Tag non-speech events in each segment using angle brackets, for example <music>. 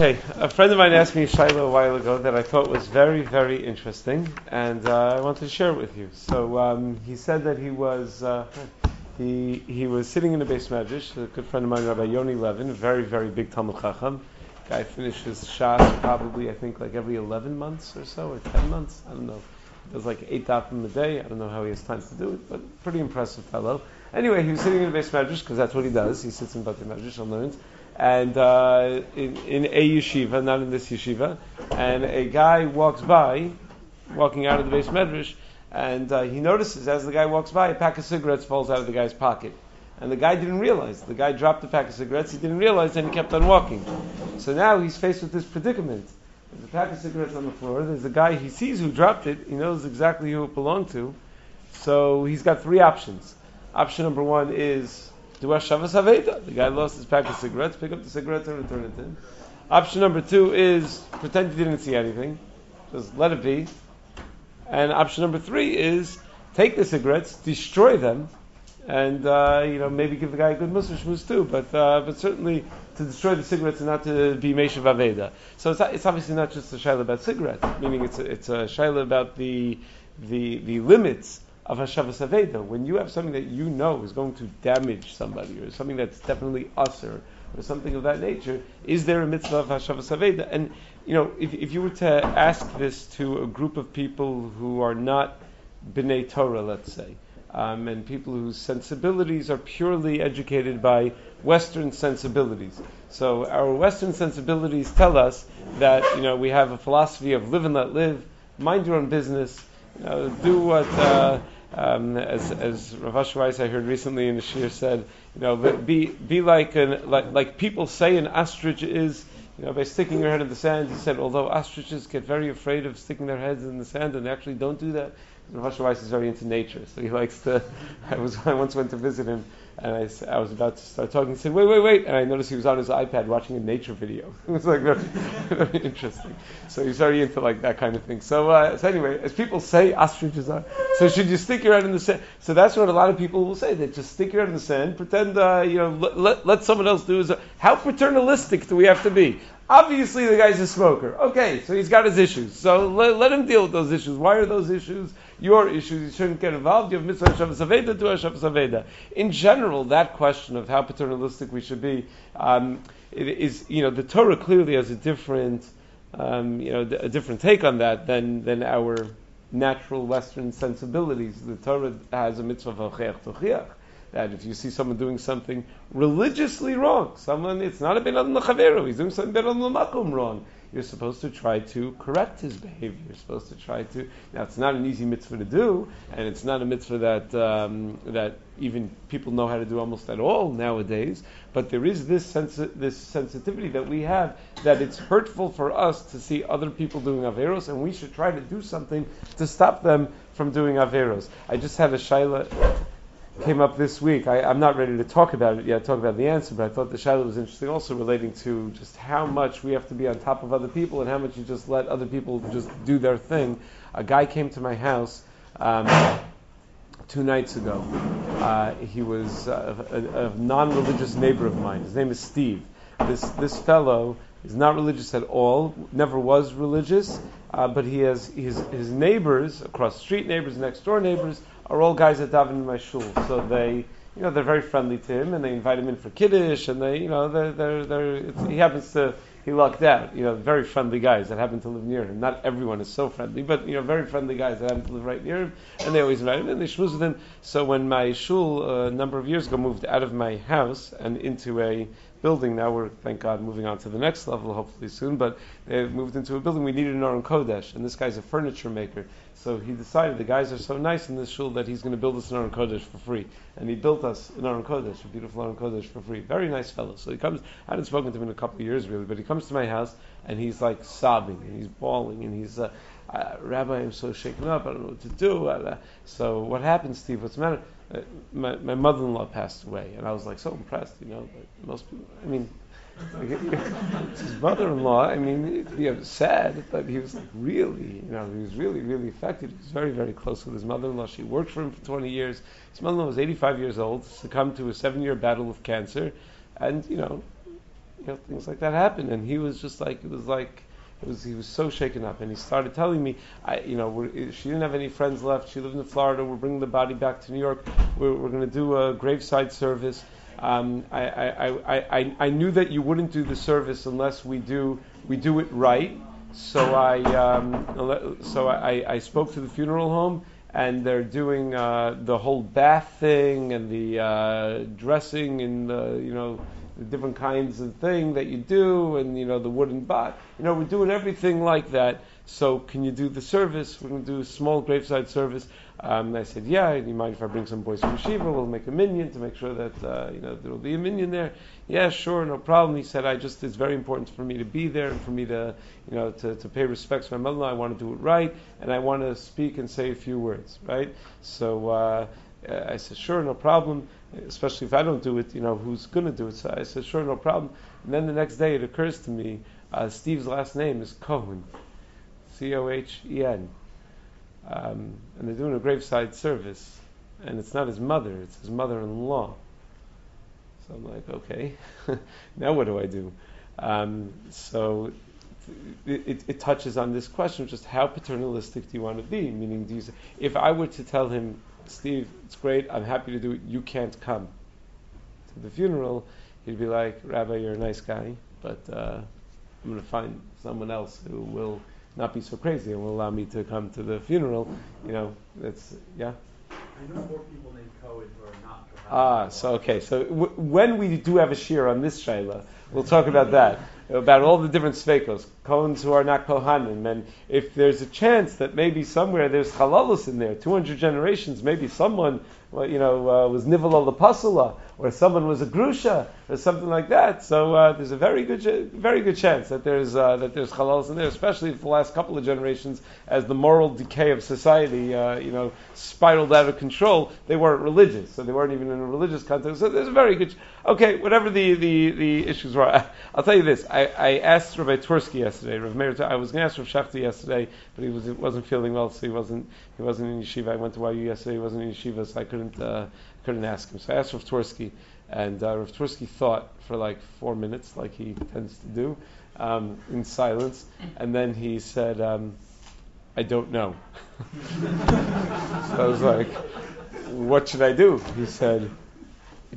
Okay, a friend of mine asked me a shaila a while ago that I thought was very, very interesting, and uh, I wanted to share it with you. So um, he said that he was uh, he he was sitting in the beis medrash. A good friend of mine, Rabbi Yoni Levin, a very, very big Talmud Chacham. Guy finishes Shas probably I think like every 11 months or so, or 10 months. I don't know. Does like eight dafim a day. I don't know how he has time to do it, but pretty impressive fellow. Anyway, he was sitting in the beis medrash because that's what he does. He sits in Beis Medrash and learns and uh, in, in a yeshiva, not in this yeshiva, and a guy walks by, walking out of the beis medrash, and uh, he notices as the guy walks by, a pack of cigarettes falls out of the guy's pocket. And the guy didn't realize. The guy dropped the pack of cigarettes, he didn't realize, and he kept on walking. So now he's faced with this predicament. There's a pack of cigarettes on the floor, there's a guy, he sees who dropped it, he knows exactly who it belonged to. So he's got three options. Option number one is do a Shavas Haveda. The guy lost his pack of cigarettes, pick up the cigarettes and return it him. Option number two is pretend you didn't see anything. Just let it be. And option number three is take the cigarettes, destroy them, and uh, you know maybe give the guy a good mussar too. But uh, but certainly to destroy the cigarettes and not to be Meshav Aveda. So it's, it's obviously not just a shaila about cigarettes, meaning it's a, it's a shaila about the the the limits of Hashavas Aveda. When you have something that you know is going to damage somebody, or something that's definitely usher, or something of that nature, is there a mitzvah of Hashavas Aveda? And, you know, if, if you were to ask this to a group of people who are not B'nai Torah, let's say, um, and people whose sensibilities are purely educated by Western sensibilities. So our Western sensibilities tell us that you know we have a philosophy of live and let live, mind your own business, you know, do what uh, um, as as Rav Weiss I heard recently in the shir said, you know, be be like an, like like people say an ostrich is, you know, by sticking your head in the sand. He said, although ostriches get very afraid of sticking their heads in the sand and they actually don't do that. Rav Weiss is very into nature, so he likes to. <laughs> I was I once went to visit him and I, I was about to start talking. He said, "Wait, wait, wait!" And I noticed he was on his iPad watching a nature video. <laughs> it was like very, <laughs> very interesting. So he's very into like that kind of thing. So, uh, so anyway, as people say, ostriches are. So should you stick your head in the sand? So that's what a lot of people will say. They just stick your head in the sand, pretend uh, you know, let, let, let someone else do. Is how paternalistic do we have to be? Obviously, the guy's a smoker. Okay, so he's got his issues. So let, let him deal with those issues. Why are those issues? your issues, you shouldn't get involved. You have mitzvah Hashavas Aveda to Hashavas Aveda. In general, that question of how paternalistic we should be um, is, you know, the Torah clearly has a different, um, you know, a different take on that than than our natural Western sensibilities. The Torah has a mitzvah of tochiach. That if you see someone doing something religiously wrong, someone it's not a ben adam he's doing something ben adam wrong you're supposed to try to correct his behavior. You're supposed to try to. Now, it's not an easy mitzvah to do, and it's not a mitzvah that um, that even people know how to do almost at all nowadays. But there is this sensi- this sensitivity that we have that it's hurtful for us to see other people doing averos, and we should try to do something to stop them from doing averos. I just had a shaila came up this week. I, am not ready to talk about it yet, talk about the answer, but I thought the shadow was interesting also relating to just how much we have to be on top of other people and how much you just let other people just do their thing. A guy came to my house um, two nights ago. Uh, he was uh, a, a non-religious neighbor of mine. His name is Steve. This, this fellow is not religious at all, never was religious, uh, but he has his, his neighbors, across street neighbors, next door neighbors, are all guys that daven in my shul. So they, you know, they're very friendly to him, and they invite him in for kiddush, and they, you know, they're, they're, they're he happens to, he lucked out. You know, very friendly guys that happen to live near him. Not everyone is so friendly, but you know, very friendly guys that happen to live right near him, and they always invite him, and they schmooze with him. So when my shul uh, a number of years ago moved out of my house and into a building. Now we're, thank God, moving on to the next level, hopefully soon. But they moved into a building. We needed an Aron Kodesh, and this guy's a furniture maker. So he decided the guys are so nice in this shul that he's going to build us an Aron Kodesh for free. And he built us an Aron Kodesh, a beautiful Aron Kodesh for free. Very nice fellow. So he comes. I hadn't spoken to him in a couple of years really, but he comes to my house and he's like sobbing and he's bawling and he's. Uh, uh, Rabbi, I'm so shaken up. I don't know what to do. Uh, so what happened, Steve? What's the matter? Uh, my, my mother-in-law passed away, and I was like so impressed, you know. But most people, I mean, <laughs> his mother-in-law. I mean, you know, sad, but he was like really, you know, he was really, really affected. He was very, very close with his mother-in-law. She worked for him for 20 years. His mother-in-law was 85 years old, succumbed to a seven-year battle with cancer, and you know, you know, things like that happen. And he was just like, it was like, it was, he was so shaken up, and he started telling me, I, you know, she didn't have any friends left. She lived in Florida. We're bringing the body back to New York. We're, we're going to do a graveside service. Um, I, I, I, I, I knew that you wouldn't do the service unless we do we do it right. So I um, so I, I spoke to the funeral home, and they're doing uh, the whole bath thing and the uh, dressing and the you know the different kinds of thing that you do, and you know the wooden bot. You know, we're doing everything like that. So can you do the service? We're going to do a small graveside service. Um, I said, yeah. Do you mind if I bring some boys from Shiva? We'll make a minyan to make sure that uh, you know there will be a minyan there. Yeah, sure, no problem. He said, I just it's very important for me to be there and for me to you know to, to pay respects to my mother. I want to do it right, and I want to speak and say a few words, right? So. Uh, I said, sure, no problem. Especially if I don't do it, you know, who's going to do it? So I said, sure, no problem. And then the next day it occurs to me, uh, Steve's last name is Cohen, C-O-H-E-N. Um, and they're doing a graveside service. And it's not his mother, it's his mother-in-law. So I'm like, okay, <laughs> now what do I do? Um, so it, it, it, touches on this question, just how paternalistic do you want to be? Meaning, you if I were to tell him, Steve, it's great. I'm happy to do it. You can't come to the funeral. He'd be like, Rabbi, you're a nice guy, but uh, I'm going to find someone else who will not be so crazy and will allow me to come to the funeral. You know, that's yeah. Ah, so okay. So w- when we do have a shear on this shayla, we'll talk about that about all the different sveikos, Kohens who are not Kohanim, and if there's a chance that maybe somewhere there's Chalalus in there, 200 generations, maybe someone you know, uh, was the Pasula, or someone was a Grusha, or something like that. So uh, there's a very good, very good chance that there's uh, that there's Chalalos in there, especially for the last couple of generations, as the moral decay of society, uh, you know, spiraled out of control. They weren't religious, so they weren't even in a religious context. So there's a very good. Ch- Okay, whatever the, the, the issues were, <laughs> I'll tell you this. I, I asked Rabbi Twersky yesterday. Rabbi Meir, I was going to ask Rav Shafti yesterday, but he was, wasn't feeling well, so he wasn't he wasn't in yeshiva. I went to YU yesterday. He wasn't in yeshiva, so I couldn't uh, couldn't ask him. So I asked Rav Twersky, and uh, Rav Twersky thought for like four minutes, like he tends to do, um, in silence, and then he said, um, "I don't know." <laughs> so I was like, "What should I do?" He said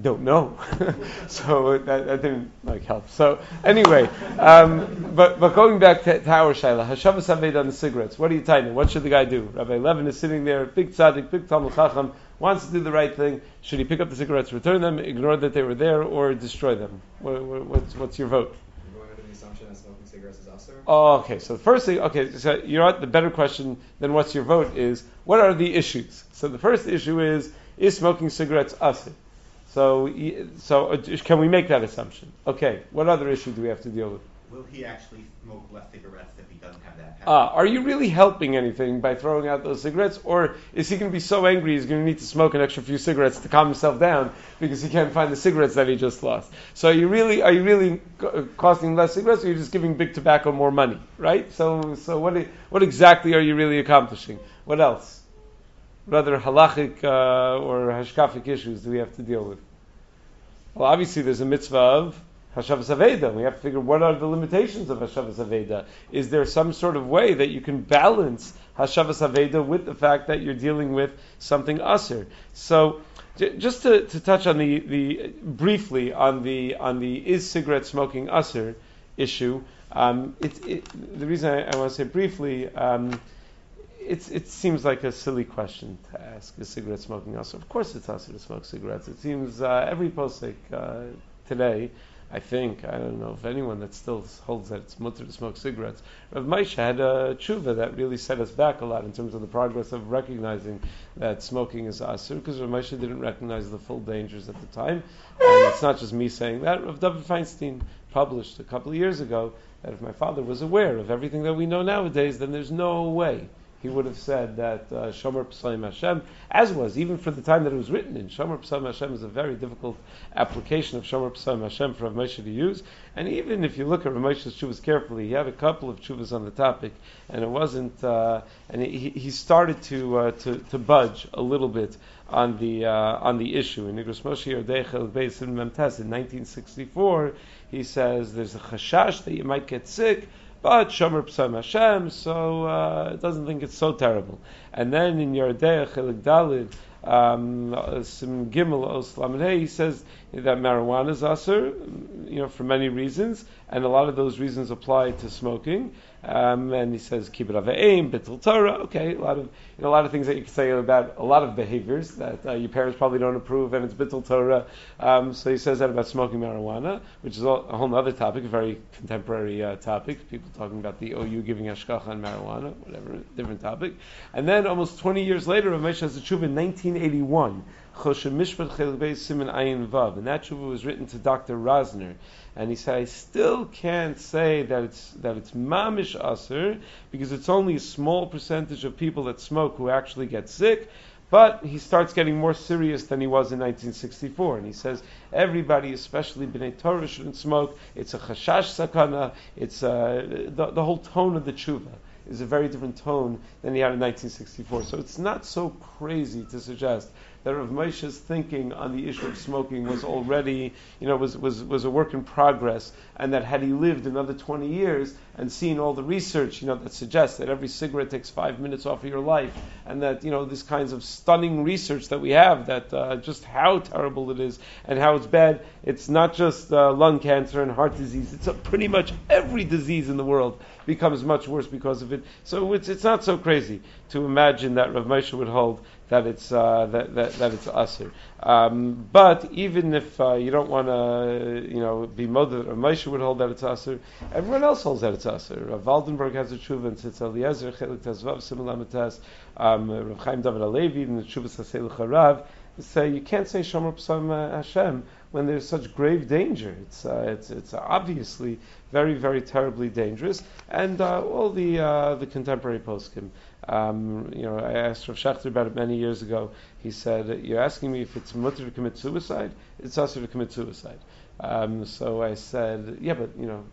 don't know. <laughs> so that, that, didn't like help. So anyway, um, but but going back to, to our shaila, Hashavas Haved on the cigarettes. What are you tying? What should the guy do? Rabbi Levin is sitting there, big tzaddik, big talmud chacham, wants to do the right thing. Should he pick up the cigarettes, return them, ignore that they were there, or destroy them? What, what's what's your vote? You're going under the assumption that smoking cigarettes is usur. Oh, okay. So the first thing, okay, so you know what? The better question than what's your vote is what are the issues? So the first issue is is smoking cigarettes usher? So, so uh, can we make that assumption? Okay, what other issue do we have to deal with? Will he actually smoke less cigarettes if he doesn't have that habit? Uh, are you really helping anything by throwing out those cigarettes? Or is he going to be so angry he's going to need to smoke an extra few cigarettes to calm himself down because he can't find the cigarettes that he just lost? So are you really, are you really costing less cigarettes or you're you just giving big tobacco more money? Right? So, so what, what exactly are you really accomplishing? What else? Rather halachic uh, or hashkafic issues do we have to deal with? Well, obviously there's a mitzvah of Hashavas Aveda. We have to figure what are the limitations of Hashavas Aveda. Is there some sort of way that you can balance Hashavas Aveda with the fact that you're dealing with something usher? So, j- just to, to touch on the, the briefly on the on the is cigarette smoking usher issue. Um, it, it, the reason I, I, want to say briefly. Um, it seems like a silly question to ask. Is cigarette smoking also? Of course, it's also to smoke cigarettes. It seems uh, every posek uh, today, I think, I don't know if anyone that still holds that it's mutter to smoke cigarettes. Rav Moshe had a tshuva that really set us back a lot in terms of the progress of recognizing that smoking is asur, because Rav Moshe didn't recognize the full dangers at the time. And it's not just me saying that. Rav David Feinstein published a couple of years ago that if my father was aware of everything that we know nowadays, then there's no way he would have said that uh, Shomer Pesaim Hashem, as was even for the time that it was written in. Shomer Pesaim Hashem is a very difficult application of Shomer Pesaim Hashem for Rav Moshe to use. And even if you look at Rav Moshe's chuvas carefully, he had a couple of chuvas on the topic, and it wasn't. Uh, and he, he started to, uh, to to budge a little bit on the uh, on the issue in Igros Moshe Yerdechel Beis in 1964 he says there's a chashash that you might get sick, but Shomer Psam Hashem, so uh, doesn't think it's so terrible. And then in Yerdei Chelik Dalid, um, Sim Gimel Oslam he says that marijuana is aser, you know, for many reasons, and a lot of those reasons apply to smoking. Um, and he says kibbut aim, bittul Torah. Okay, a lot of you know, a lot of things that you can say about a lot of behaviors that uh, your parents probably don't approve, and it's bittul Torah. Um, so he says that about smoking marijuana, which is a whole other topic, a very contemporary uh, topic. People talking about the OU giving hashgacha on marijuana, whatever, different topic. And then almost 20 years later, Rav Moshe has a in 1981. Simon Ayin Vav, and that tshuva was written to Dr. Rosner, and he said, I still can't say that it's that it's mamish aser because it's only a small percentage of people that smoke who actually get sick. But he starts getting more serious than he was in 1964, and he says everybody, especially bnei Torah, shouldn't smoke. It's a chashash sakana. It's uh, the, the whole tone of the tshuva is a very different tone than he had in 1964. So it's not so crazy to suggest that Rav Moshe's thinking on the issue of smoking was already, you know, was, was, was a work in progress, and that had he lived another 20 years and seen all the research, you know, that suggests that every cigarette takes five minutes off of your life, and that, you know, these kinds of stunning research that we have, that uh, just how terrible it is and how it's bad. It's not just uh, lung cancer and heart disease, it's pretty much every disease in the world becomes much worse because of it. So it's, it's not so crazy to imagine that Rav Moshe would hold that it's uh, that, that, that it's asur. Um, but even if uh, you don't want to, you know, be mothered, or Moshe would hold that it's asur, everyone else holds that it's asur. Rav Waldenberg has a tshuva and Tzitz Eliezer Chelik Tezvav Simulamatas. Um, Rav Chaim David HaLevi in the tshuva Charav say you can't say Shomer Psam Hashem when there's such grave danger. It's uh, it's it's obviously very very terribly dangerous, and uh, all the uh, the contemporary poskim. Um, you know, I asked Rav Schachter about it many years ago. He said, "You're asking me if it's mutter to commit suicide. It's also to commit suicide." Um, so I said, "Yeah, but you know."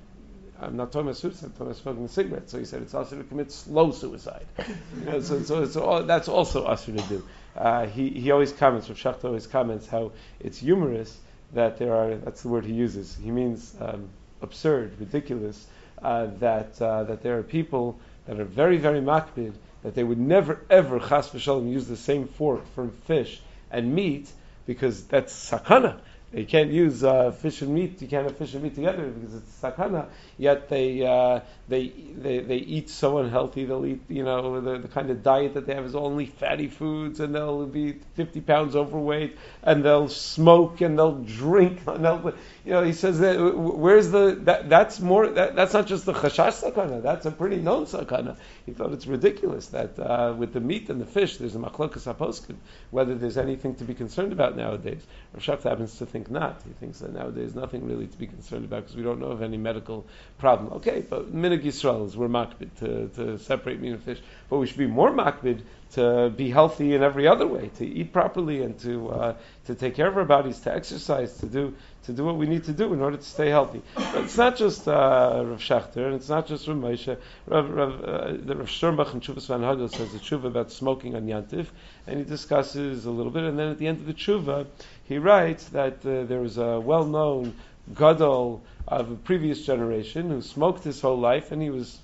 I'm not talking about suicide. I'm talking about smoking a cigarette. So he said it's also to commit slow suicide. <laughs> you know, so, so, all, that's also also to do. Uh, he, he always comments, Rav Schachter always comments how it's humorous that there are, that's the word he uses, he means um, absurd, ridiculous, uh, that, uh, that there are people that are very, very makbid, that they would never, ever, chas v'shalom, use the same fork for fish and meat, because that's sakana. You can't use uh, fish and meat. You can't have fish and meat together because it's sakana. Yet they uh, they, they they eat so unhealthy. They'll eat you know the, the kind of diet that they have is only fatty foods, and they'll be 50 pounds overweight, and they'll smoke and they'll drink. <laughs> And they'll, you know, he says that where's the that, that's more that, that's not just the chashash sakana. That's a pretty known sakana. He thought it's ridiculous that uh, with the meat and the fish, there's a machlokas aposkin. Whether there's anything to be concerned about nowadays. Rav happens to think not. He thinks that nowadays nothing really to be concerned about because we don't know of any medical problem. Okay, but minhag Yisrael is we're makbid to, to separate meat and fish, but we should be more makbid to be healthy in every other way, to eat properly and to uh, to take care of our bodies, to exercise, to do to do what we need to do in order to stay healthy. But it's not just uh, Rav Schachter, and it's not just Rav Moshe. Rav, Rav, uh, the Rav in Chuvas Van Hagel says a tshuva about smoking on Yantif, and he discusses a little bit, and then at the end of the tshuva, he writes that uh, there was a well-known gadol of a previous generation who smoked his whole life, and he was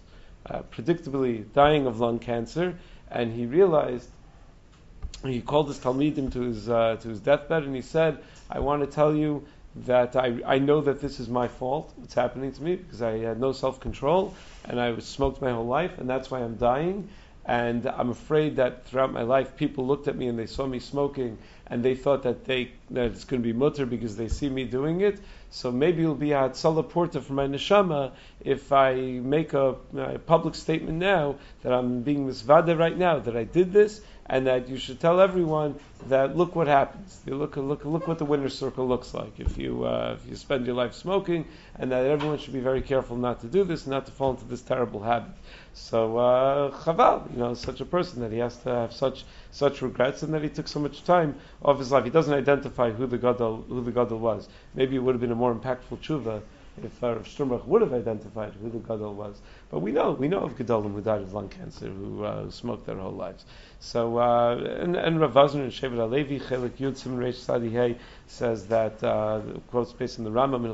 uh, predictably dying of lung cancer, and he realized he called his talmidim to his uh, to his deathbed, and he said, "I want to tell you that I, I know that this is my fault. What's happening to me because I had no self control and I was smoked my whole life, and that's why I'm dying. And I'm afraid that throughout my life, people looked at me and they saw me smoking, and they thought that they that it's going to be mutter because they see me doing it. So maybe it'll be a tzala porta for my neshama if I make a, a, public statement now that I'm being misvada right now that I did this, and that you should tell everyone that look what happens. You look look look what the winner's circle looks like if you uh, if you spend your life smoking, and that everyone should be very careful not to do this, not to fall into this terrible habit. So uh, chaval, you know, such a person that he has to have such such regrets, and that he took so much time of his life. He doesn't identify who the gadol who the gadol was. Maybe it would have been a more impactful tshuva if uh, would have identified who the gadol was. But we know we know of gadolim who died of lung cancer who uh, smoked their whole lives. So uh, and, and Rav Wosner and Shevet HaLevi Chelik Yud Sim Reish Sadi says that uh, quotes based on the Rambam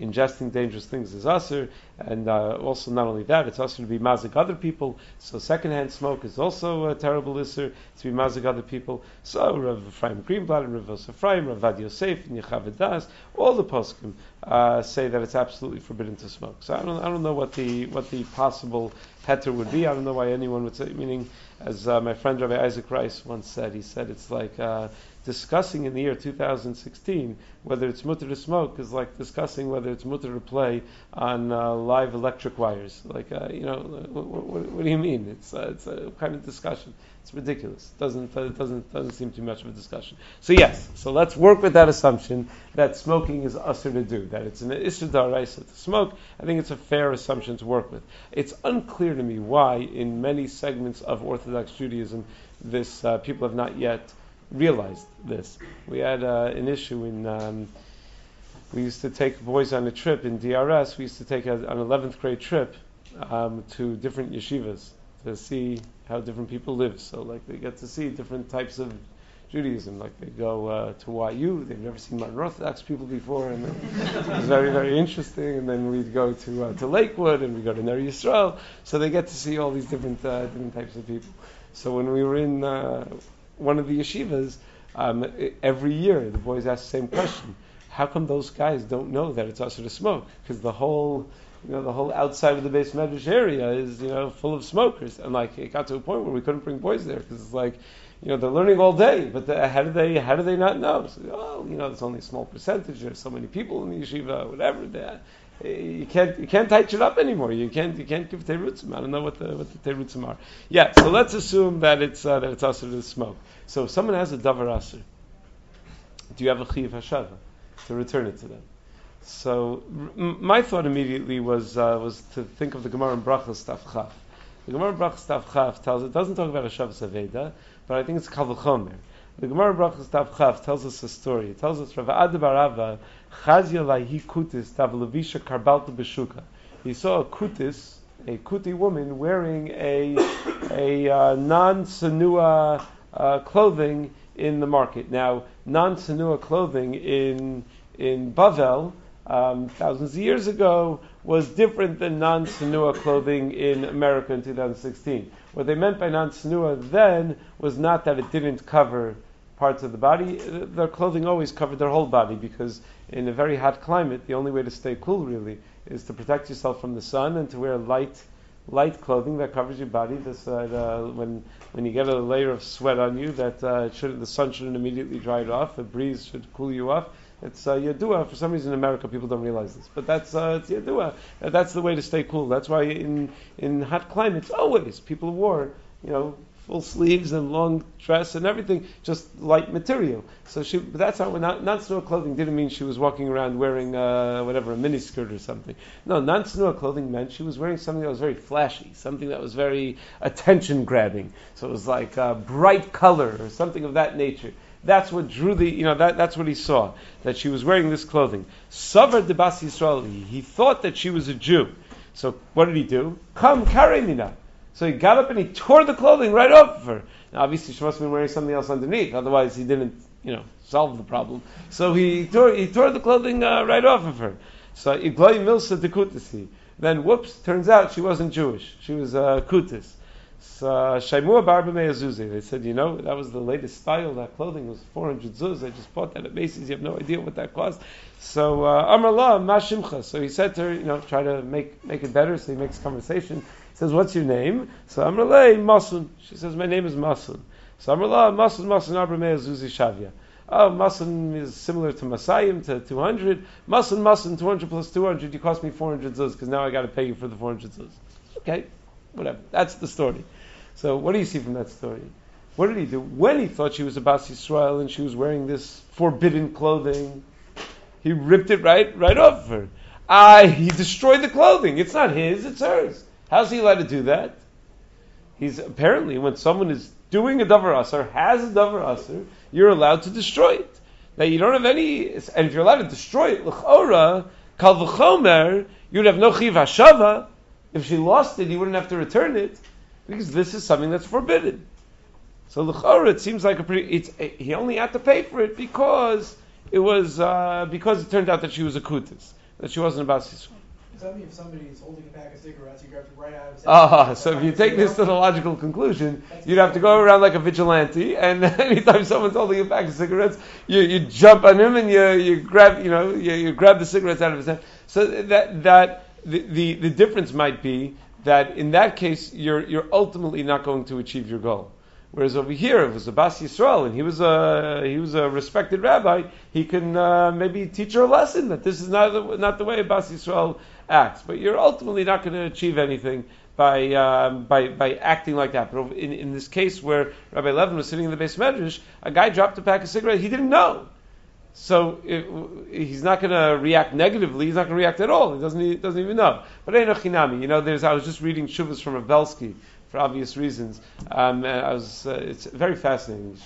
ingesting dangerous things is usher, and uh, also not only that, it's usher to be mazik other people. So secondhand smoke is also a terrible isser to be mazik other people. So Rav Ephraim Greenblatt and Rav Ephraim, Rav Vad Yosef, and Yechaveh Daas, all the poskim uh, say that it's absolutely forbidden to smoke. So I don't, I don't know what the what the possible heter would be. I don't know why anyone would say. Meaning, as uh, my friend Rabbi Isaac Rice once said, he said it's like uh, discussing in the year 2016 whether it's mutter to smoke is like discussing whether it's mutter to play on uh, live electric wires. Like, uh, you know, what, what, what, do you mean? It's, uh, it's a kind of discussion. It's ridiculous. It doesn't, it doesn't, doesn't seem too much of a discussion. So yes, so let's work with that assumption that smoking is usher to do, that it's an daraisa to smoke. I think it's a fair assumption to work with. It's unclear to me why in many segments of Orthodox Judaism this, uh, people have not yet realized this. We had uh, an issue in. Um, we used to take boys on a trip in DRS. We used to take a, an 11th grade trip um, to different yeshivas to see how different people live. So, like, they get to see different types of Judaism. Like, they go uh, to YU. They've never seen modern Orthodox people before, and it was very, very interesting. And then we'd go to uh, to Lakewood, and we go to Ner Yisrael. So they get to see all these different uh, different types of people. So when we were in uh, one of the yeshivas, um, every year the boys ask the same question: How come those guys don't know that it's also to smoke? Because the whole, you know, the whole outside of the beis medrash area is, you know, full of smokers. And like it got to a point where we couldn't bring boys there because it's like, you know, they're learning all day, but the, how do they, how do they not know? So, oh, you know, there's only a small percentage. There's so many people in the yeshiva, whatever. That you can't you can't touch it up anymore. You can't you can't give terutzim. I don't know what the what the terutzim are. Yeah, so let's assume that it's uh, that it's also to smoke. So if someone has a davar aser, do you have a chiv hashava to return it to them? So my thought immediately was uh, was to think of the Gemara in Brachas Taf Chaf. The Gemara in Brachas Taf Chaf tells it doesn't talk about a Shabbos Aveda, but I think it's Kavachomer. The Gemara in Brachas Taf Chaf tells us a story. It tells us Rav Ada bar Ahava Chazia Lahi Kutis Tav Levisha Karbalta Beshuka. He saw a kutis, a kuti woman wearing a a uh, non-sanua uh, clothing in the market. Now, non-sanua clothing in in Bavel um, thousands of years ago was different than non-sanua clothing in America in 2016. What they meant by non-sanua then was not that it didn't cover parts of the body. Their clothing always covered their whole body because in a very hot climate, the only way to stay cool really is to protect yourself from the sun and to wear light light clothing that covers your body. This uh, when when you get a layer of sweat on you, that uh, the sun shouldn't immediately dry it off. A breeze should cool you off. It's uh, yadua. For some reason, in America, people don't realize this, but that's uh, it's yadua. That's the way to stay cool. That's why in in hot climates, always people wore you know full sleeves and long dress and everything, just light material. So she, that's how not non snow clothing didn't mean she was walking around wearing uh, whatever a miniskirt or something. No, non snow clothing meant she was wearing something that was very flashy, something that was very attention grabbing. So it was like a bright color or something of that nature. That's what drew the, you know, that, that's what he saw, that she was wearing this clothing. Savar de Bas Yisrael, he thought that she was a Jew. So what did he do? Come, carry me now. So he got up and he tore the clothing right off of her. Now, obviously, she must have been wearing something else underneath. Otherwise, he didn't, you know, solve the problem. So he tore, he tore the clothing uh, right off of her. So Igloi Milsa de Kutisi. Then, whoops, turns out she wasn't Jewish. She was uh, Kutis. Shaimua. They said, you know, that was the latest style. That clothing was 400 zuz. I just bought that at Macy's. You have no idea what that cost. So uh, Amar La Mashimcha. So he said to her, you know, try to make make it better. So he makes conversation He says, "What's your name?" So Amrulay Masun. She says, "My name is Masun." So Amrullah Masun Masun Abramei Zuzi Shavia. Oh, Masun is similar to Masayim to 200. Masun Masun 200 plus 200. You cost me 400 zuz because now I got to pay you for the 400 zuz. Okay, whatever. That's the story. So what do you see from that story? What did he do when he thought she was a Bas Yisrael and she was wearing this forbidden clothing? He ripped it right right off her. Ah, he destroyed the clothing. It's not his, it's hers. How's he allowed to do that? He's apparently when someone is doing a davar aser, has a davar aser, you're allowed to destroy it. Now you don't have any, and if you're allowed to destroy it, l'chora, Kal v'chomer, you'd have no chiv hashava. If she lost it, you wouldn't have to return it because this is something that's forbidden. So l'chora, it seems like a pretty. It's he only had to pay for it because it was uh, because it turned out that she was a kutis, that she wasn't about Yisrael. Does that mean if somebody is holding a pack of cigarettes, you grab it right out of his hand? Ah, <laughs> so if you take this to the logical conclusion, you'd have to go around like a vigilante, and <laughs> anytime someone's holding a pack of cigarettes, you, you jump on him and you, you grab, you know, you, you grab the cigarettes out of his hand. So that that the, the, the difference might be that in that case, you're you're ultimately not going to achieve your goal. Whereas over here, it was a Bas Yisrael and he was a he was a respected rabbi, he can uh, maybe teach her a lesson that this is not the, not the way a Bas Yisrael acts. But you're ultimately not going to achieve anything by, um, by by acting like that. But in, in this case where Rabbi Levin was sitting in the beis medrash, a guy dropped a pack of cigarettes. He didn't know. So it, he's not going to react negatively. He's not going to react at all. He doesn't. He doesn't even know. But Einochinami, you know, there's. I was just reading shuvas from Rav Belsky for obvious reasons. Um, and I was, uh, it's very fascinating.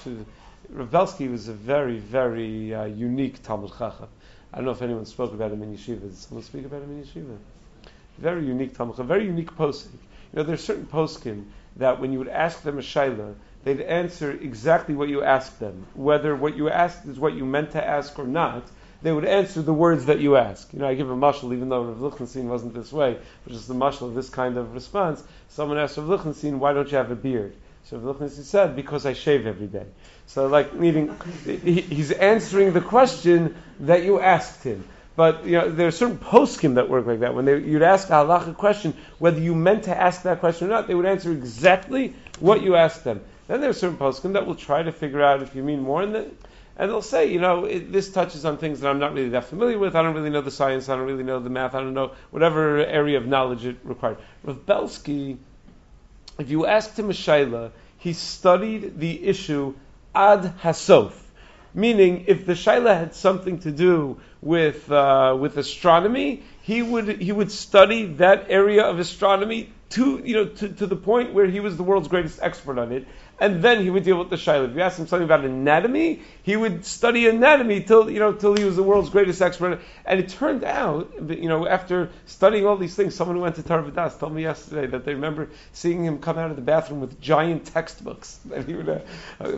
Rav Belsky was a very, very uh, unique Talmud Chacham. I don't know if anyone spoke about him in yeshiva. Did someone speak about him in yeshiva? Very unique Talmud Chacham, very unique posting. You know, there's certain poskim that when you would ask them a shaila, they'd answer exactly what you asked them, whether what you asked is what you meant to ask or not they would answer the words that you ask. You know, I give a mashal, even though Rav Lichtenstein wasn't this way, which is the mashal of this kind of response. Someone asked Rav Lichtenstein, why don't you have a beard? So Rav Lichtenstein said, because I shave every day. So like, meaning, he's answering the question that you asked him. But you know, there are certain poskim that work like that. When they, you'd ask a halacha question, whether you meant to ask that question or not, they would answer exactly what you asked them. Then there are certain poskim that will try to figure out if you mean more, and then and they'll say, you know, it, this touches on things that I'm not really that familiar with. I don't really know the science. I don't really know the math. I don't know whatever area of knowledge it required. Rav Belsky, if you asked him a shaila, he studied the issue ad hasof, meaning if the shaila had something to do with uh, with astronomy, he would he would study that area of astronomy to you know to, to the point where he was the world's greatest expert on it, and then he would deal with the shaila. If you asked him something about anatomy, he would study anatomy till you know till he was the world's greatest expert. And it turned out, you know, after studying all these things, someone who went to Torah Vodaas told me yesterday that they remember seeing him come out of the bathroom with giant textbooks. <laughs> That he would, uh,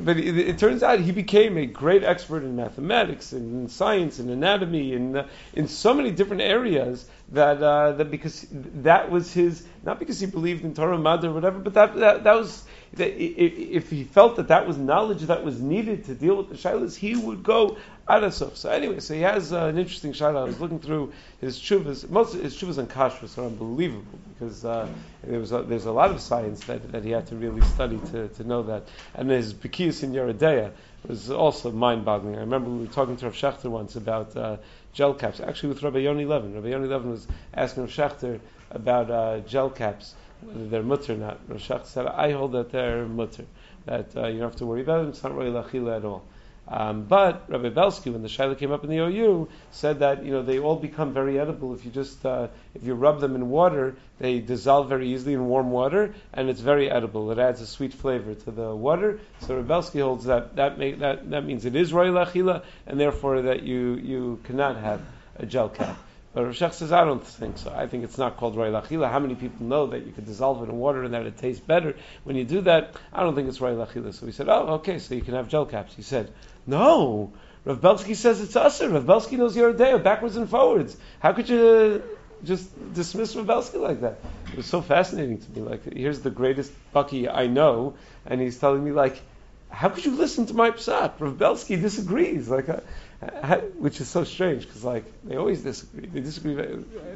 but it, it, turns out he became a great expert in mathematics and in science and anatomy and uh, in so many different areas that uh, that because that was his not because he believed in Torah Mad or whatever, but that that, that was that if he felt that that was knowledge that was needed to deal with the shilas, he would go out of So anyway, so he has uh, an interesting shilah. I was looking through his chuvas. Most of his chuvas and kashrus are unbelievable because uh, there was a, there's a lot of science that, that he had to really study to, to know that. And his Bekias in Yoreh Deah was also mind-boggling. I remember we were talking to Rav Schachter once about uh, gel caps, actually with Rabbi Yoni Levin. Rabbi Yoni Levin was asking Rav Schachter about uh, gel caps whether they're mutter or not. Roshach said, I hold that they're mutter, that uh, you don't have to worry about them, it's not really lachila at all. Um, but Rabbi Belsky, when the shaila came up in the OU, said that you know they all become very edible if you just uh, if you rub them in water, they dissolve very easily in warm water, and it's very edible. It adds a sweet flavor to the water. So Rabbi Belsky holds that that, that that means it is royal achila, and therefore that you you cannot have a gel cap. But Shech says, I don't think so. I think it's not called Roy Lachila. How many people know that you could dissolve it in water and that it tastes better? When you do that, I don't think it's Roy Lachila. So we said, oh, okay, so you can have gel caps. He said, no. Rav Belsky says it's us. Rav Belsky knows your day, backwards and forwards. How could you just dismiss Rav Belsky like that? It was so fascinating to me. Like, here's the greatest Bucky I know, and he's telling me, like, how could you listen to my psat? Rav Belsky disagrees. Like, uh, <laughs> which is so strange because like they always disagree. They disagree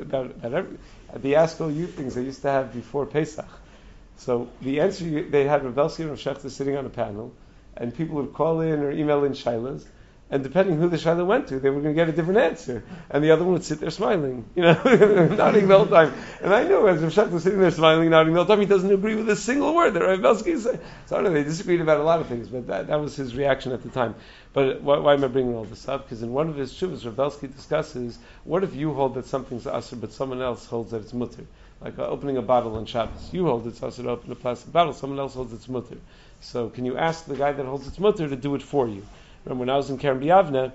about, about every, the Ask OU things they used to have before Pesach. So the answer you, they had Rav and Rav sitting on a panel, and people would call in or email in shilas, and depending who the shaila went to, they were going to get a different answer. And the other one would sit there smiling, you know, <laughs> nodding the whole time. And I know as Rav was sitting there smiling, nodding the whole time, he doesn't agree with a single word that Rav Belsky saying. So I know, they disagreed about a lot of things, but that, that was his reaction at the time. But why, why am I bringing all this up? Because in one of his shuvas, Rav Belsky discusses, what if you hold that something's asr, but someone else holds that it's mutter? Like uh, opening a bottle on Shabbos. You hold it's asr to open a plastic bottle, someone else holds it's mutter. So can you ask the guy that holds it's mutter to do it for you? Remember when I was in Kerem B'Yavneh,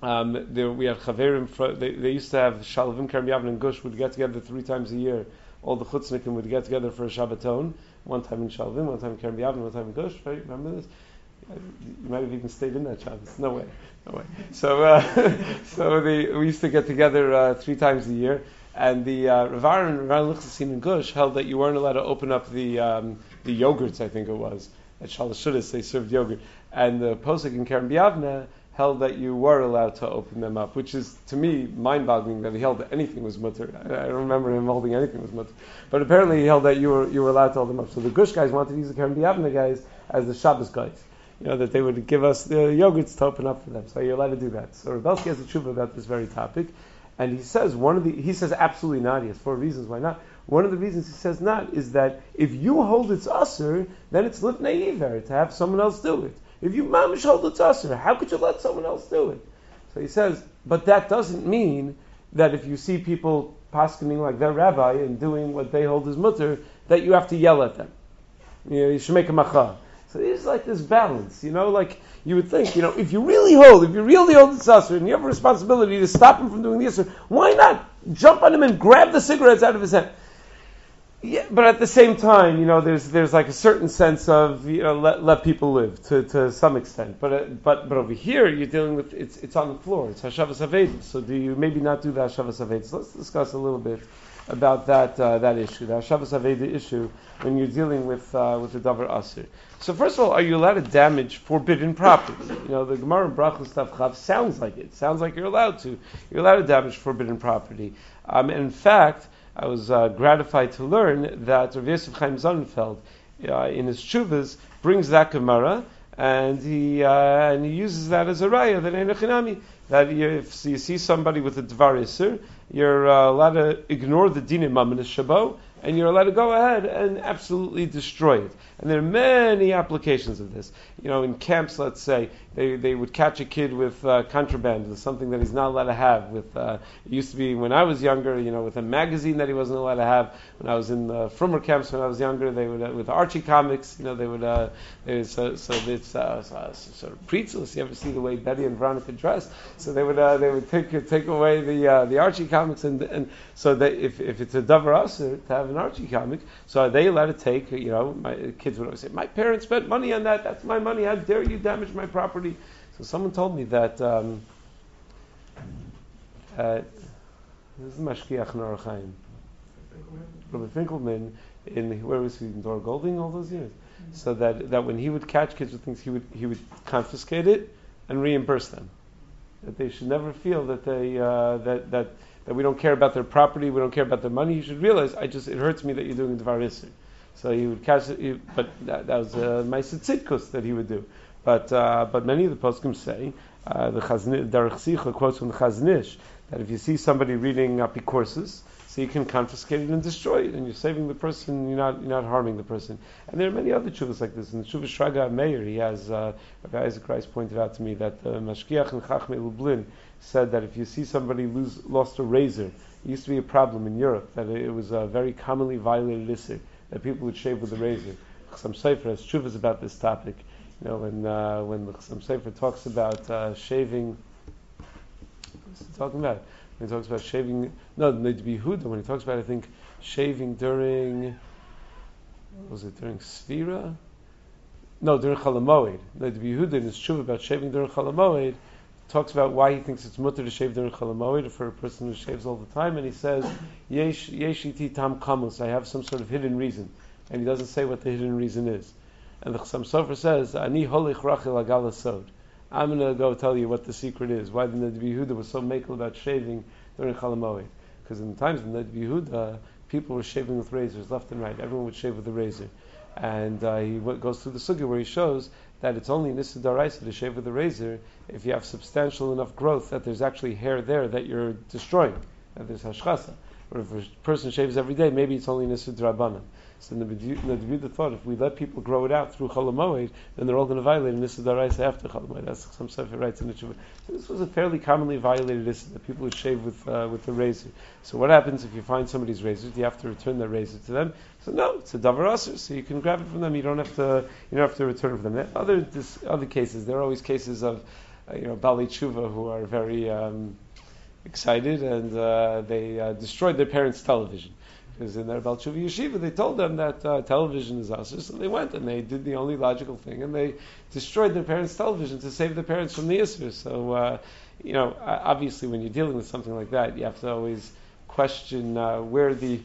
Um, there, we had chaverim. They, they used to have Shalavim Kerem Yavneh and Gush would get together three times a year. All the chutznikim would get together for a Shabbaton. One time in Shalavim, one time in Kerem Yavneh, one time in Gush. Right? Remember this? You might have even stayed in that Shabbos. No way, no way. So, uh, <laughs> so the, we used to get together uh, three times a year. And the uh, Rav Aaron, Rav Lichtenstein in Gush held that you weren't allowed to open up the um, the yogurts. I think it was at Shalashudis they served yogurt, and the posik in Kerem B'Yavneh held that you were allowed to open them up, which is to me mind-boggling that he held that anything was mutter. I I don't remember him holding anything was mutter, but apparently he held that you were you were allowed to hold them up. So the Gush guys wanted to use the Kerem B'Yavneh guys as the Shabbos guys. You know that they would give us the yogurts to open up for them. So you're allowed to do that. So Rav Belsky has a tshuva about this very topic. And he says one of the he says absolutely not. He has four reasons why not. One of the reasons he says not is that if you hold it's usher, then it's lifnei to have someone else do it. If you mamish hold it's usher, how could you let someone else do it? So he says, but that doesn't mean that if you see people paskening like their rabbi and doing what they hold as mutter, that you have to yell at them. You know, you should make a macha. So there's like this balance, you know, like you would think, you know, if you really hold, if you really hold the sasser and you have a responsibility to stop him from doing the yisr, why not jump on him and grab the cigarettes out of his hand? Yeah, but at the same time, you know, there's there's like a certain sense of you know let, let people live to, to some extent. But uh, but but over here, you're dealing with it's it's on the floor. It's hashavas avedis. So do you maybe not do the hashavas avedis? Let's discuss a little bit about that uh, that issue, the hashavas avedi issue, when you're dealing with uh, with the davar asir. So first of all, are you allowed to damage forbidden property? You know, the Gemara Brachos Tav Chav sounds like it. Sounds like you're allowed to. You're allowed to damage forbidden property. Um, in fact, I was uh, gratified to learn that Rav Yosef Chaim Sonnenfeld, uh, in his chuvas, brings that Gemara and he uh, and he uses that as a raya that enochinami that you, if you see somebody with a dvar iser, you're uh, allowed to ignore the dinim mamin shabo, and you're allowed to go ahead and absolutely destroy it. And there are many applications of this. You know, in camps, let's say they, they would catch a kid with uh, contraband, with something that he's not allowed to have. With uh, it used to be when I was younger, you know, with a magazine that he wasn't allowed to have. When I was in the Frummer camps when I was younger, they would uh, with Archie comics, you know, they would. Uh, they would so so it's uh, so, sort of preachless. You ever see the way Betty and Veronica dress? So they would uh, they would take take away the uh, the Archie comics and and so that if, if it's a davar to have an Archie comic, so are they allowed to take? You know, my kids would always say, "My parents spent money on that. That's my money. How dare you damage my property?" So someone told me that um, uh, this is Mashkiach Nor Chaim, Rabbi Finkelman in where was he in Dor Golding all those years. So that, that when he would catch kids with things, he would he would confiscate it and reimburse them. That they should never feel that they uh, that that that we don't care about their property, we don't care about their money. You should realize, I just it hurts me that you're doing the dvar Isser. So he would catch it, but that, that was uh, my tzitkus that he would do. But uh, but many of the poskim say uh, the Chazni, Derech Sicha quotes from the Chaznish that if you see somebody reading Apikourses, so you can confiscate it and destroy it, and you're saving the person, you're not you're not harming the person. And there are many other chuvas like this. In the Chuvah Shraga Meir, he has uh, Rabbi Isaac pointed out to me that the Mashkiach and Chachmei Lublin said that if you see somebody lose lost a razor, it used to be a problem in Europe that it was a very commonly violated issue that people would shave with a razor. Some Sefer has chuvas about this topic. You know, when uh, when the Chassam Sofer talks about uh, shaving, what's he talking about? When he talks about shaving, no, Yehuda, when he talks about, I think, shaving during, was it during Sfira? No, during Chalamoid. Yehuda in his tshuva about shaving during Chalamoid talks about why he thinks it's mutter to shave during Chalamoid for a person who shaves all the time, and he says, Yesh yeshiti tam kamus, I have some sort of hidden reason. And he doesn't say what the hidden reason is. And the Chassam Sofer says, Ani holich rachel agala sod. I'm going to go tell you what the secret is. Why the Ned Yehuda was so makel about shaving during Chalamoid. Because in the times of Ned Yehuda, people were shaving with razors left and right. Everyone would shave with a razor. And uh, he w- goes through the sugya where he shows that it's only nissa daraisa to shave with a razor if you have substantial enough growth that there's actually hair there that you're destroying, that there's hashchasa. Or if a person shaves every day, maybe it's only nissa drabanan. So the Nebuchadnezzar thought if we let people grow it out through Cholamoid, then they're all going to violate an Issa Daraisa after Cholamoid. That's some Sefer writes in the Tshuva. So this was a fairly commonly violated Issa that people would shave with uh, with the razor. So what happens if you find somebody's razor? Do you have to return that razor to them? So no, it's a davar so you can grab it from them. You don't have to you don't have to return it from them. Other this, other cases, there are always cases of uh, you know, Bali Tshuva who are very um, excited and uh, they uh, destroyed their parents' television. Because in their Bal Tshuva yeshiva, they told them that uh, television is us. So they went and they did the only logical thing and they destroyed their parents' television to save their parents from the Isra. So, uh, you know, obviously when you're dealing with something like that, you have to always question uh, where the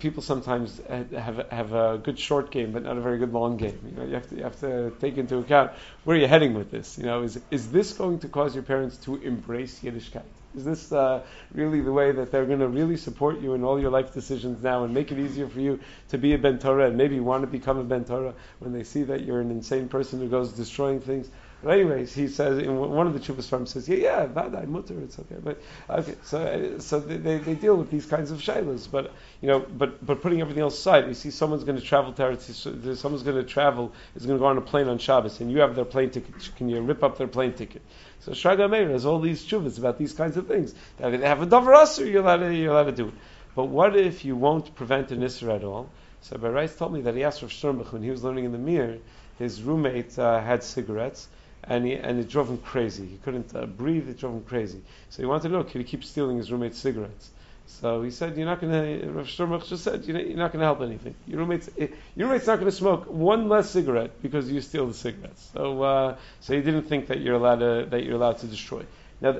people sometimes have have a good short game, but not a very good long game. You know, you have to you have to take into account where you're heading with this. You know, is is this going to cause your parents to embrace Yiddishkeit? Is this uh, really the way that they're going to really support you in all your life decisions now and make it easier for you to be a Ben Torah and maybe want to become a Ben Torah when they see that you're an insane person who goes destroying things? But anyways, he says in one of the Chuvas farms says, yeah, yeah, vadai mutter, it's okay. But okay, so so they, they deal with these kinds of shilas, but you know, but but putting everything else aside, you see someone's going to travel to Eretz, someone's going to travel is going to go on a plane on Shabbos, and you have their plane ticket. Can you rip up their plane ticket? So Shraga Meir has all these chuvas about these kinds of things. That if they have a davar asur, you're allowed to you're allowed to do it. But what if you won't prevent an isra at all? So Berais told me that he asked Rav Sternbuch when he was learning in the Mir, his roommate uh, had cigarettes and he, and it drove him crazy. He couldn't uh, breathe; it drove him crazy. So he wanted to know, could he keep stealing his roommate's cigarettes? So he said, "You're not going to." Rav Sternbuch just said, "You're not going to help anything. Your roommate's eh, your roommate's not going to smoke one less cigarette because you steal the cigarettes." So uh, so he didn't think that you're allowed to that you're allowed to destroy. Now,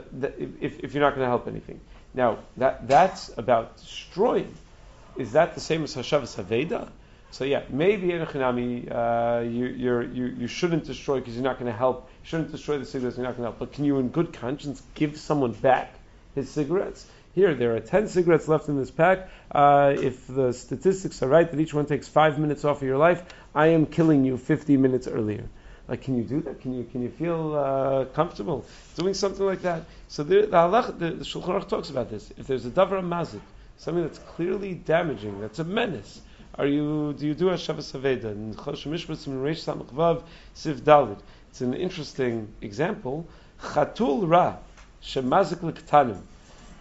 if, if you're not going to help anything, now that that's about destroying. Is that the same as Hashavas Aveda? So yeah, maybe Enochinami, uh, you, you you shouldn't destroy because you're not going to help. You shouldn't destroy the cigarettes. You're not going to help. But can you, in good conscience, give someone back his cigarettes? Here, there are 10 cigarettes left in this pack. Uh, if the statistics are right, that each one takes five minutes off of your life, I am killing you 50 minutes earlier. Like, can you do that? Can you can you feel uh, comfortable doing something like that? So the, the, halach, the, the Shulchan Aruch talks about this. If there's a davar mazik, something that's clearly damaging, that's a menace, are you do you do Hashavas Aveda? And Siv Dalit. It's an interesting example. Chatul Ra Shemazik.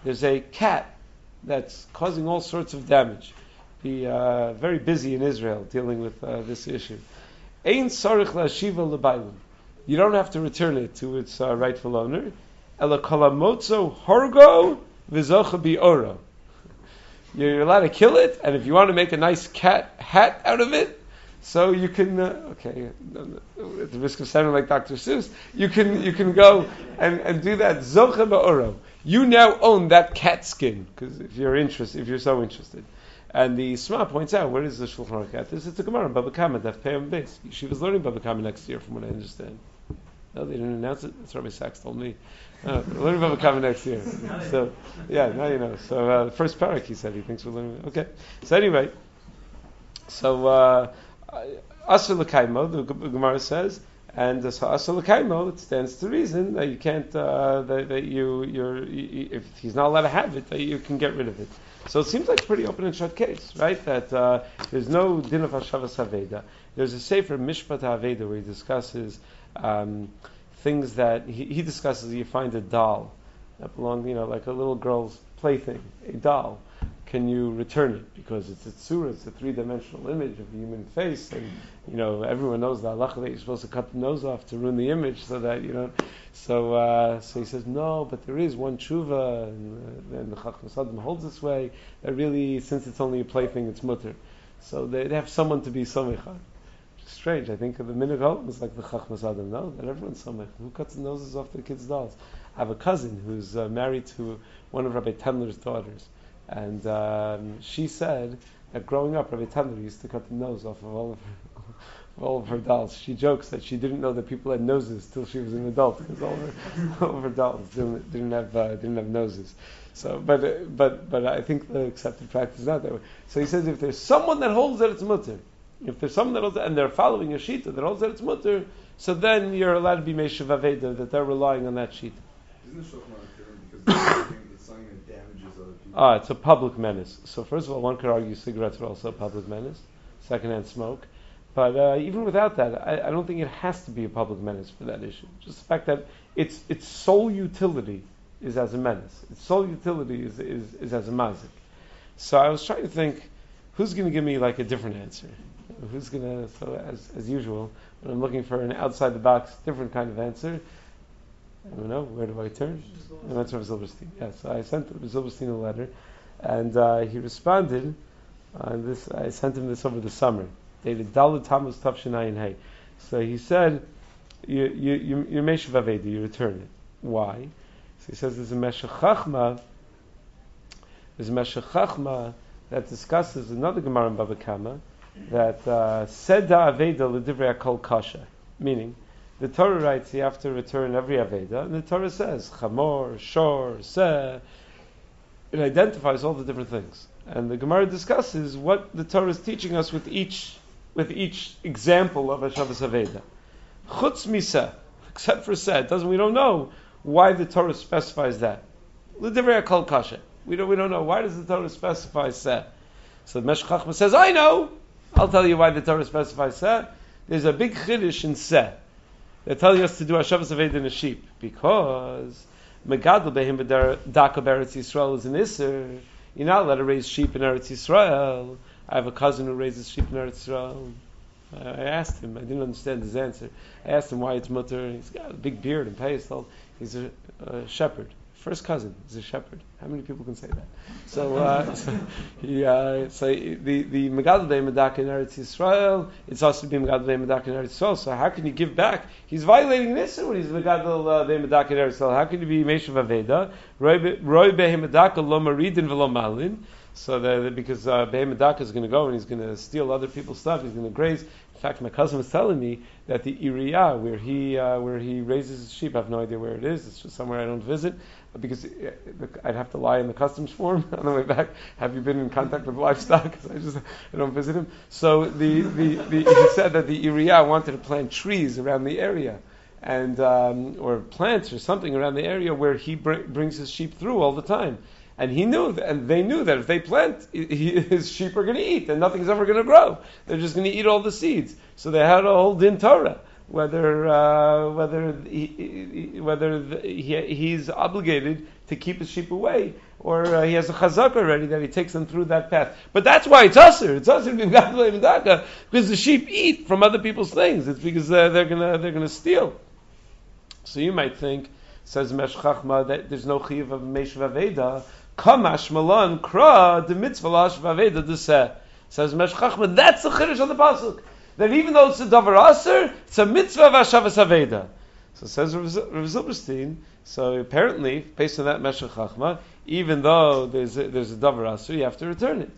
There's a cat that's causing all sorts of damage. Be uh, very busy in Israel dealing with uh, this issue. Ein sarich la'shiva You don't have to return it to its uh, rightful owner. Ela horgo v'zocha. You're allowed to kill it, and if you want to make a nice cat hat out of it, so you can, uh, okay, at the risk of sounding like Dr. Seuss, you can you can go and, and do that zocha ba'oro. You now own that cat skin because if you're interested, if you're so interested. And the Sma points out where is the Shulchan Aruch at this? It's a Gemara Baba Kama, Daf Peyam Beis. She was learning Baba Kama next year, from what I understand. No, they didn't announce it. That's Rabbi Sachs told me. Uh, learning Baba Kama next year. So yeah, now you know. So uh, the first parak he said he thinks we're learning. Okay. So anyway, so. Uh, Asr Lekaimo, the Gemara says, and so Asr Lekaimo, it stands to reason that you can't, uh, that, that, you, you're, you, if he's not allowed to have it, that you can get rid of it. So it seems like a pretty open and shut case, right? That uh, there's no din of Hashavas. There's a Sefer Mishpat Haveda where he discusses um, things that, he, he discusses you find a doll that belongs, you know, like a little girl's plaything, a doll can you return it? Because it's a tzura, it's a three-dimensional image of a human face, and you know everyone knows that Allah that you're supposed to cut the nose off to ruin the image, so that you know. So, uh, so he says no, but there is one tshuva, and, uh, and the Chacham Sadim holds this way. That really, since it's only a plaything, it's mutter. So they, they have someone to be somichan. Strange. I think of the minhag is like the Chacham Sadim. No, that everyone's somich. Who cuts the noses off their kids' dolls? I have a cousin who's uh, married to one of Rabbi Tendler's daughters. And um, she said that growing up, Rabbi Tendler used to cut the nose off of all of her, <laughs> all of her dolls. She jokes that she didn't know that people had noses till she was an adult because all of her, <laughs> all of her dolls didn't, didn't have uh, didn't have noses. So, but uh, but but I think the accepted practice is not that way. So he says if there's someone that holds that it's mutter, if there's someone that holds that, and they're following a shita that holds that it's mutter, so then you're allowed to be meshav aveda that they're relying on that shita. Isn't because Ah, it's a public menace. So first of all, one could argue cigarettes are also a public menace, secondhand smoke. But uh, even without that, I, I, don't think it has to be a public menace for that issue. Just the fact that its its sole utility is as a menace. Its sole utility is, is, is as a mazik. So I was trying to think, who's going to give me like a different answer? Who's going to, so as, as usual, when I'm looking for an outside the box, different kind of answer, I don't know? Where do I turn? I went to Rav Zilberstein. Yes, I sent Rav Zilberstein a letter, and uh, he responded. On this, I sent him this over the summer, dated Dalit Tammuz Tavshinayin Hay. So he said, "You you you you're Meshav you return it. Why?" So he says there's a Meshech Chachma. There's a Meshech Chachma that discusses another Gemara in Baba Kama that uh, Seda Aveda L'divrei Akol Kasha, meaning the Torah writes you have to return every Aveda, and the Torah says Chamor, Shor, Seh. It identifies all the different things, and the Gemara discusses what the Torah is teaching us with each with each example of Hashavas Aveda. Chutz Misa, except for Seh, doesn't we don't know why the Torah specifies that. L'divrei Akol Kasha. We don't, we don't know. Why does the Torah specify Seh? So the Meshech Chachma says, I know. I'll tell you why the Torah specifies Seh. There's a big chiddush in Seh. They're telling us to do Hashavas Aved in a sheep because Megadol Behim Daka Eretz Yisrael is an Isser. You're not allowed to raise sheep in Eretz Yisrael. I have a cousin who raises sheep in Eretz Yisrael. I asked him. I didn't understand his answer. I asked him why it's mutter. He's got a big beard and payasol. He's a, a shepherd. First cousin is a shepherd. How many people can say that? So, uh, so, <laughs> he, uh, so the the Megadol Medak in Eretz Yisrael, it's also to be Megadol Medak in Eretz Yisrael. So how can you give back? He's violating this when he's Megadol Medak in Eretz Yisrael. How can you be Meshav Aveda? Roy Behem Medak lo Maridin velo Malin. So that because uh, Behem Medak is going to go and he's going to steal other people's stuff. He's going to graze. In fact, my cousin was telling me that the Iriya, where he uh, where he raises his sheep, I have no idea where it is. It's just somewhere I don't visit because uh, I'd have to lie in the customs form <laughs> on the way back. Have you been in contact with livestock? <laughs> Because I just I don't visit him. So the, the, the he said that the Iriya wanted to plant trees around the area. And um, or plants or something around the area where he br- brings his sheep through all the time, and he knew, that, and they knew that if they plant, he, his sheep are going to eat, and nothing's ever going to grow. They're just going to eat all the seeds. So they had a whole din Torah whether uh, whether he, whether he, he's obligated to keep his sheep away, or uh, he has a chazak already that he takes them through that path. But that's why it's usher. It's usher because the sheep eat from other people's things. It's because uh, they're gonna they're gonna steal. So you might think, says Mesh Chachma, that there's no chiv of Mesh Vaveda. Kamash Malan Kra the mitzvah Vaveda the Says Mesh Chachma, that's the chiddush on the pasuk that even though it's a davar aser, it's a mitzvah of Hashavas Aveda. So says Rav Zilberstein. So apparently, based on that Meshech Chachma, even though there's a, there's a davar aser, you have to return it.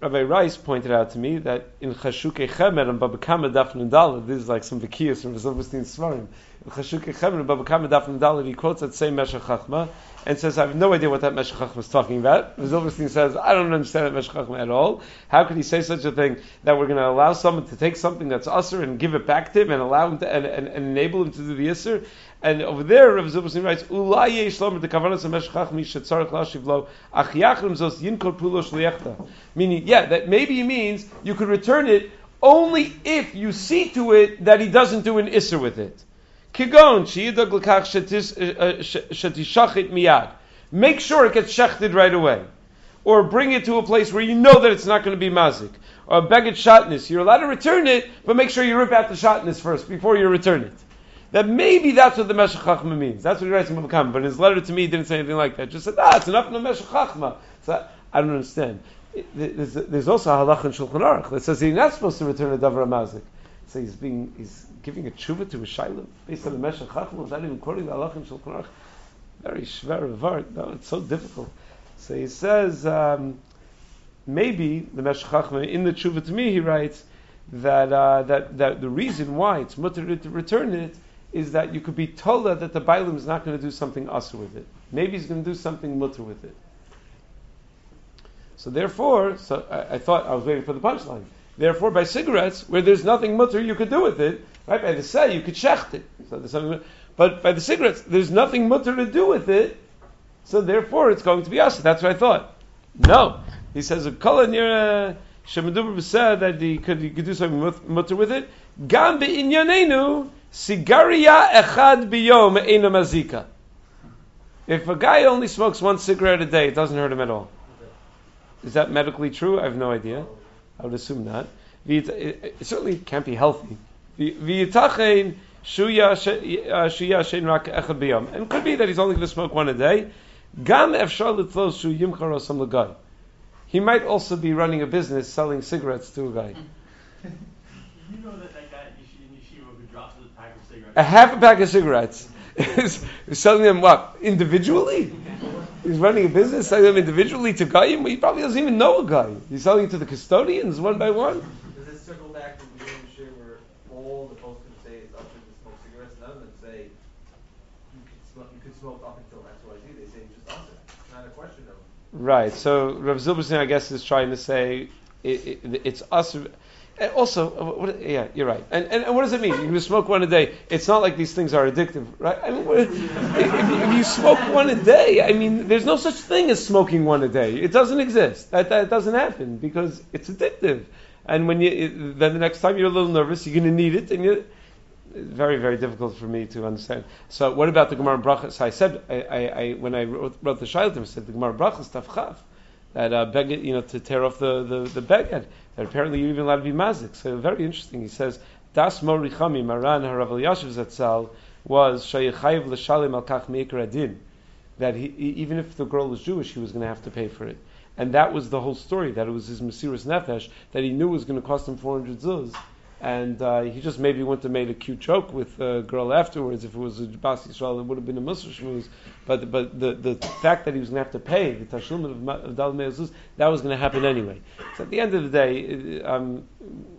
Rabbi Rice pointed out to me that in Chashukei Chemed and Babakama Daf Nudala, this is like some Vikiyas from Rav Zilberstein's Svarim. In Chashukei Chemed and Babakama Daf Nudala, he quotes that same Meshech Chachma, and says, I have no idea what that Meshech Chachma is talking about. Zilberstein says, I don't understand that Meshech Chachma at all. How could he say such a thing that we're going to allow someone to take something that's usher and give it back to him and allow him to, and, and, and enable him to do the isser? And over there, Rav Zilberstein writes, Ulai yesh lomer the kavanas of Meshech Chachma shetzarech lashiv lo zos yinkol pulo. Meaning, yeah, that maybe means you could return it only if you see to it that he doesn't do an isser with it. Kigon, sheyidag l'kach uh, uh, shetishachit. Make sure it gets shechted right away. Or bring it to a place where you know that it's not going to be mazik. Or beged shatness. You're allowed to return it, but make sure you rip out the shatness first before you return it. That maybe that's what the Meshech Chachma means. That's what he writes in Mabakam. But in his letter to me, he didn't say anything like that. Just said, ah, it's enough in the Meshech Chachma. So I don't understand. There's, there's also a halach in Shulchan Aruch that says he's not supposed to return a davar mazik. So he's being he's giving a tshuva to a shayla based on the Meshech Chachma without even quoting the halach in Shulchan Aruch. Very shver vart. No, it's so difficult. So he says um, maybe the Meshech Chachma in the tshuva to me he writes that uh, that that the reason why it's mutter to return it is that you could be told that the Bailam is not going to do something usr with it. Maybe he's going to do something mutter with it. So therefore, so I, I, thought I was waiting for the punchline. Therefore, by cigarettes, where there's nothing mutter you could do with it, right? By the say, you could shecht it. So there's something, but by the cigarettes, there's nothing mutter to do with it. So therefore, it's going to be us. That's what I thought. No, he says a kol near uh, said that he could, he could do something mutter with it. Gam be'inyanenu sigaria echad biyom mazika. If a guy only smokes one cigarette a day, it doesn't hurt him at all. Is that medically true? I have no idea. I would assume not. It certainly can't be healthy. Shuya uh, echad biyom. And it could be that he's only going to smoke one a day. Gam efshar litlos shu yimchar. He might also be running a business selling cigarettes to a guy. <laughs> You know that that guy in Yeshi- in Yeshiva who drops the pack of cigarettes. A half a pack of cigarettes is selling them what individually? He's running a business selling them individually to Guyim. He probably doesn't even know a guy. He's selling it to the custodians one by one. Does this circle back to the of where all the folks can say it's up to smoke cigarettes, none of them say you could smoke, you could smoke up until X, Y, Z. They say just us. It's not a question of Right. So Rav Zilberstein, I guess, is trying to say it, it, it's us. And also, uh, what, yeah, you're right. And, and, and what does it mean? You smoke one a day. It's not like these things are addictive, right? I mean, if, if you smoke one a day, I mean, there's no such thing as smoking one a day. It doesn't exist. That, that doesn't happen because it's addictive. And when you, then the next time you're a little nervous, you're going to need it, and you very, very difficult for me to understand. So, what about the Gemara Brachas? So I said, I, I, I, when I wrote, wrote the Shailim, I said the Gemara Brachas Tafchav that uh, beged, you know, to tear off the the, the beged. That apparently you're even allowed to be mazik. So very interesting. He says Das Morichami Maran Harav Elyashiv Zatzal was Shayichayiv l'Shalim Al Kach Meikar Adin. That he, even if the girl was Jewish, he was going to have to pay for it. And that was the whole story. That it was his Mesiris Nefesh that he knew was going to cost him 400 zuz. And uh, he just maybe wouldn't have made a cute joke with a girl afterwards. If it was a Bas Yisrael, it would have been a Musar Shmuz. But but the, the fact that he was going to have to pay the Tashlum of, of Dal Me'ezuz, that was going to happen anyway. So at the end of the day, um,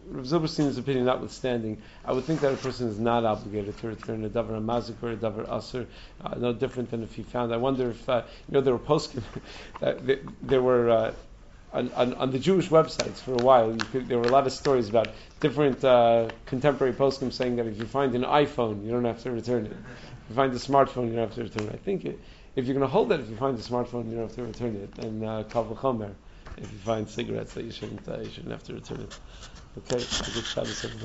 Rav Zilberstein's opinion notwithstanding, I would think that a person is not obligated to return a davar mazik or a davar aser, uh, no different than if he found. I wonder if uh, you know there were <laughs> that there- there were. On, on, on the Jewish websites for a while, could, there were a lot of stories about different uh, contemporary postscripts saying that if you find an iPhone, you don't have to return it. If you find a smartphone, you don't have to return it. I think it, if you're going to hold it, if you find a smartphone, you don't have to return it. And uh, Kal if you find cigarettes, that you shouldn't, uh, you shouldn't have to return it. Okay, good Shabbos everybody.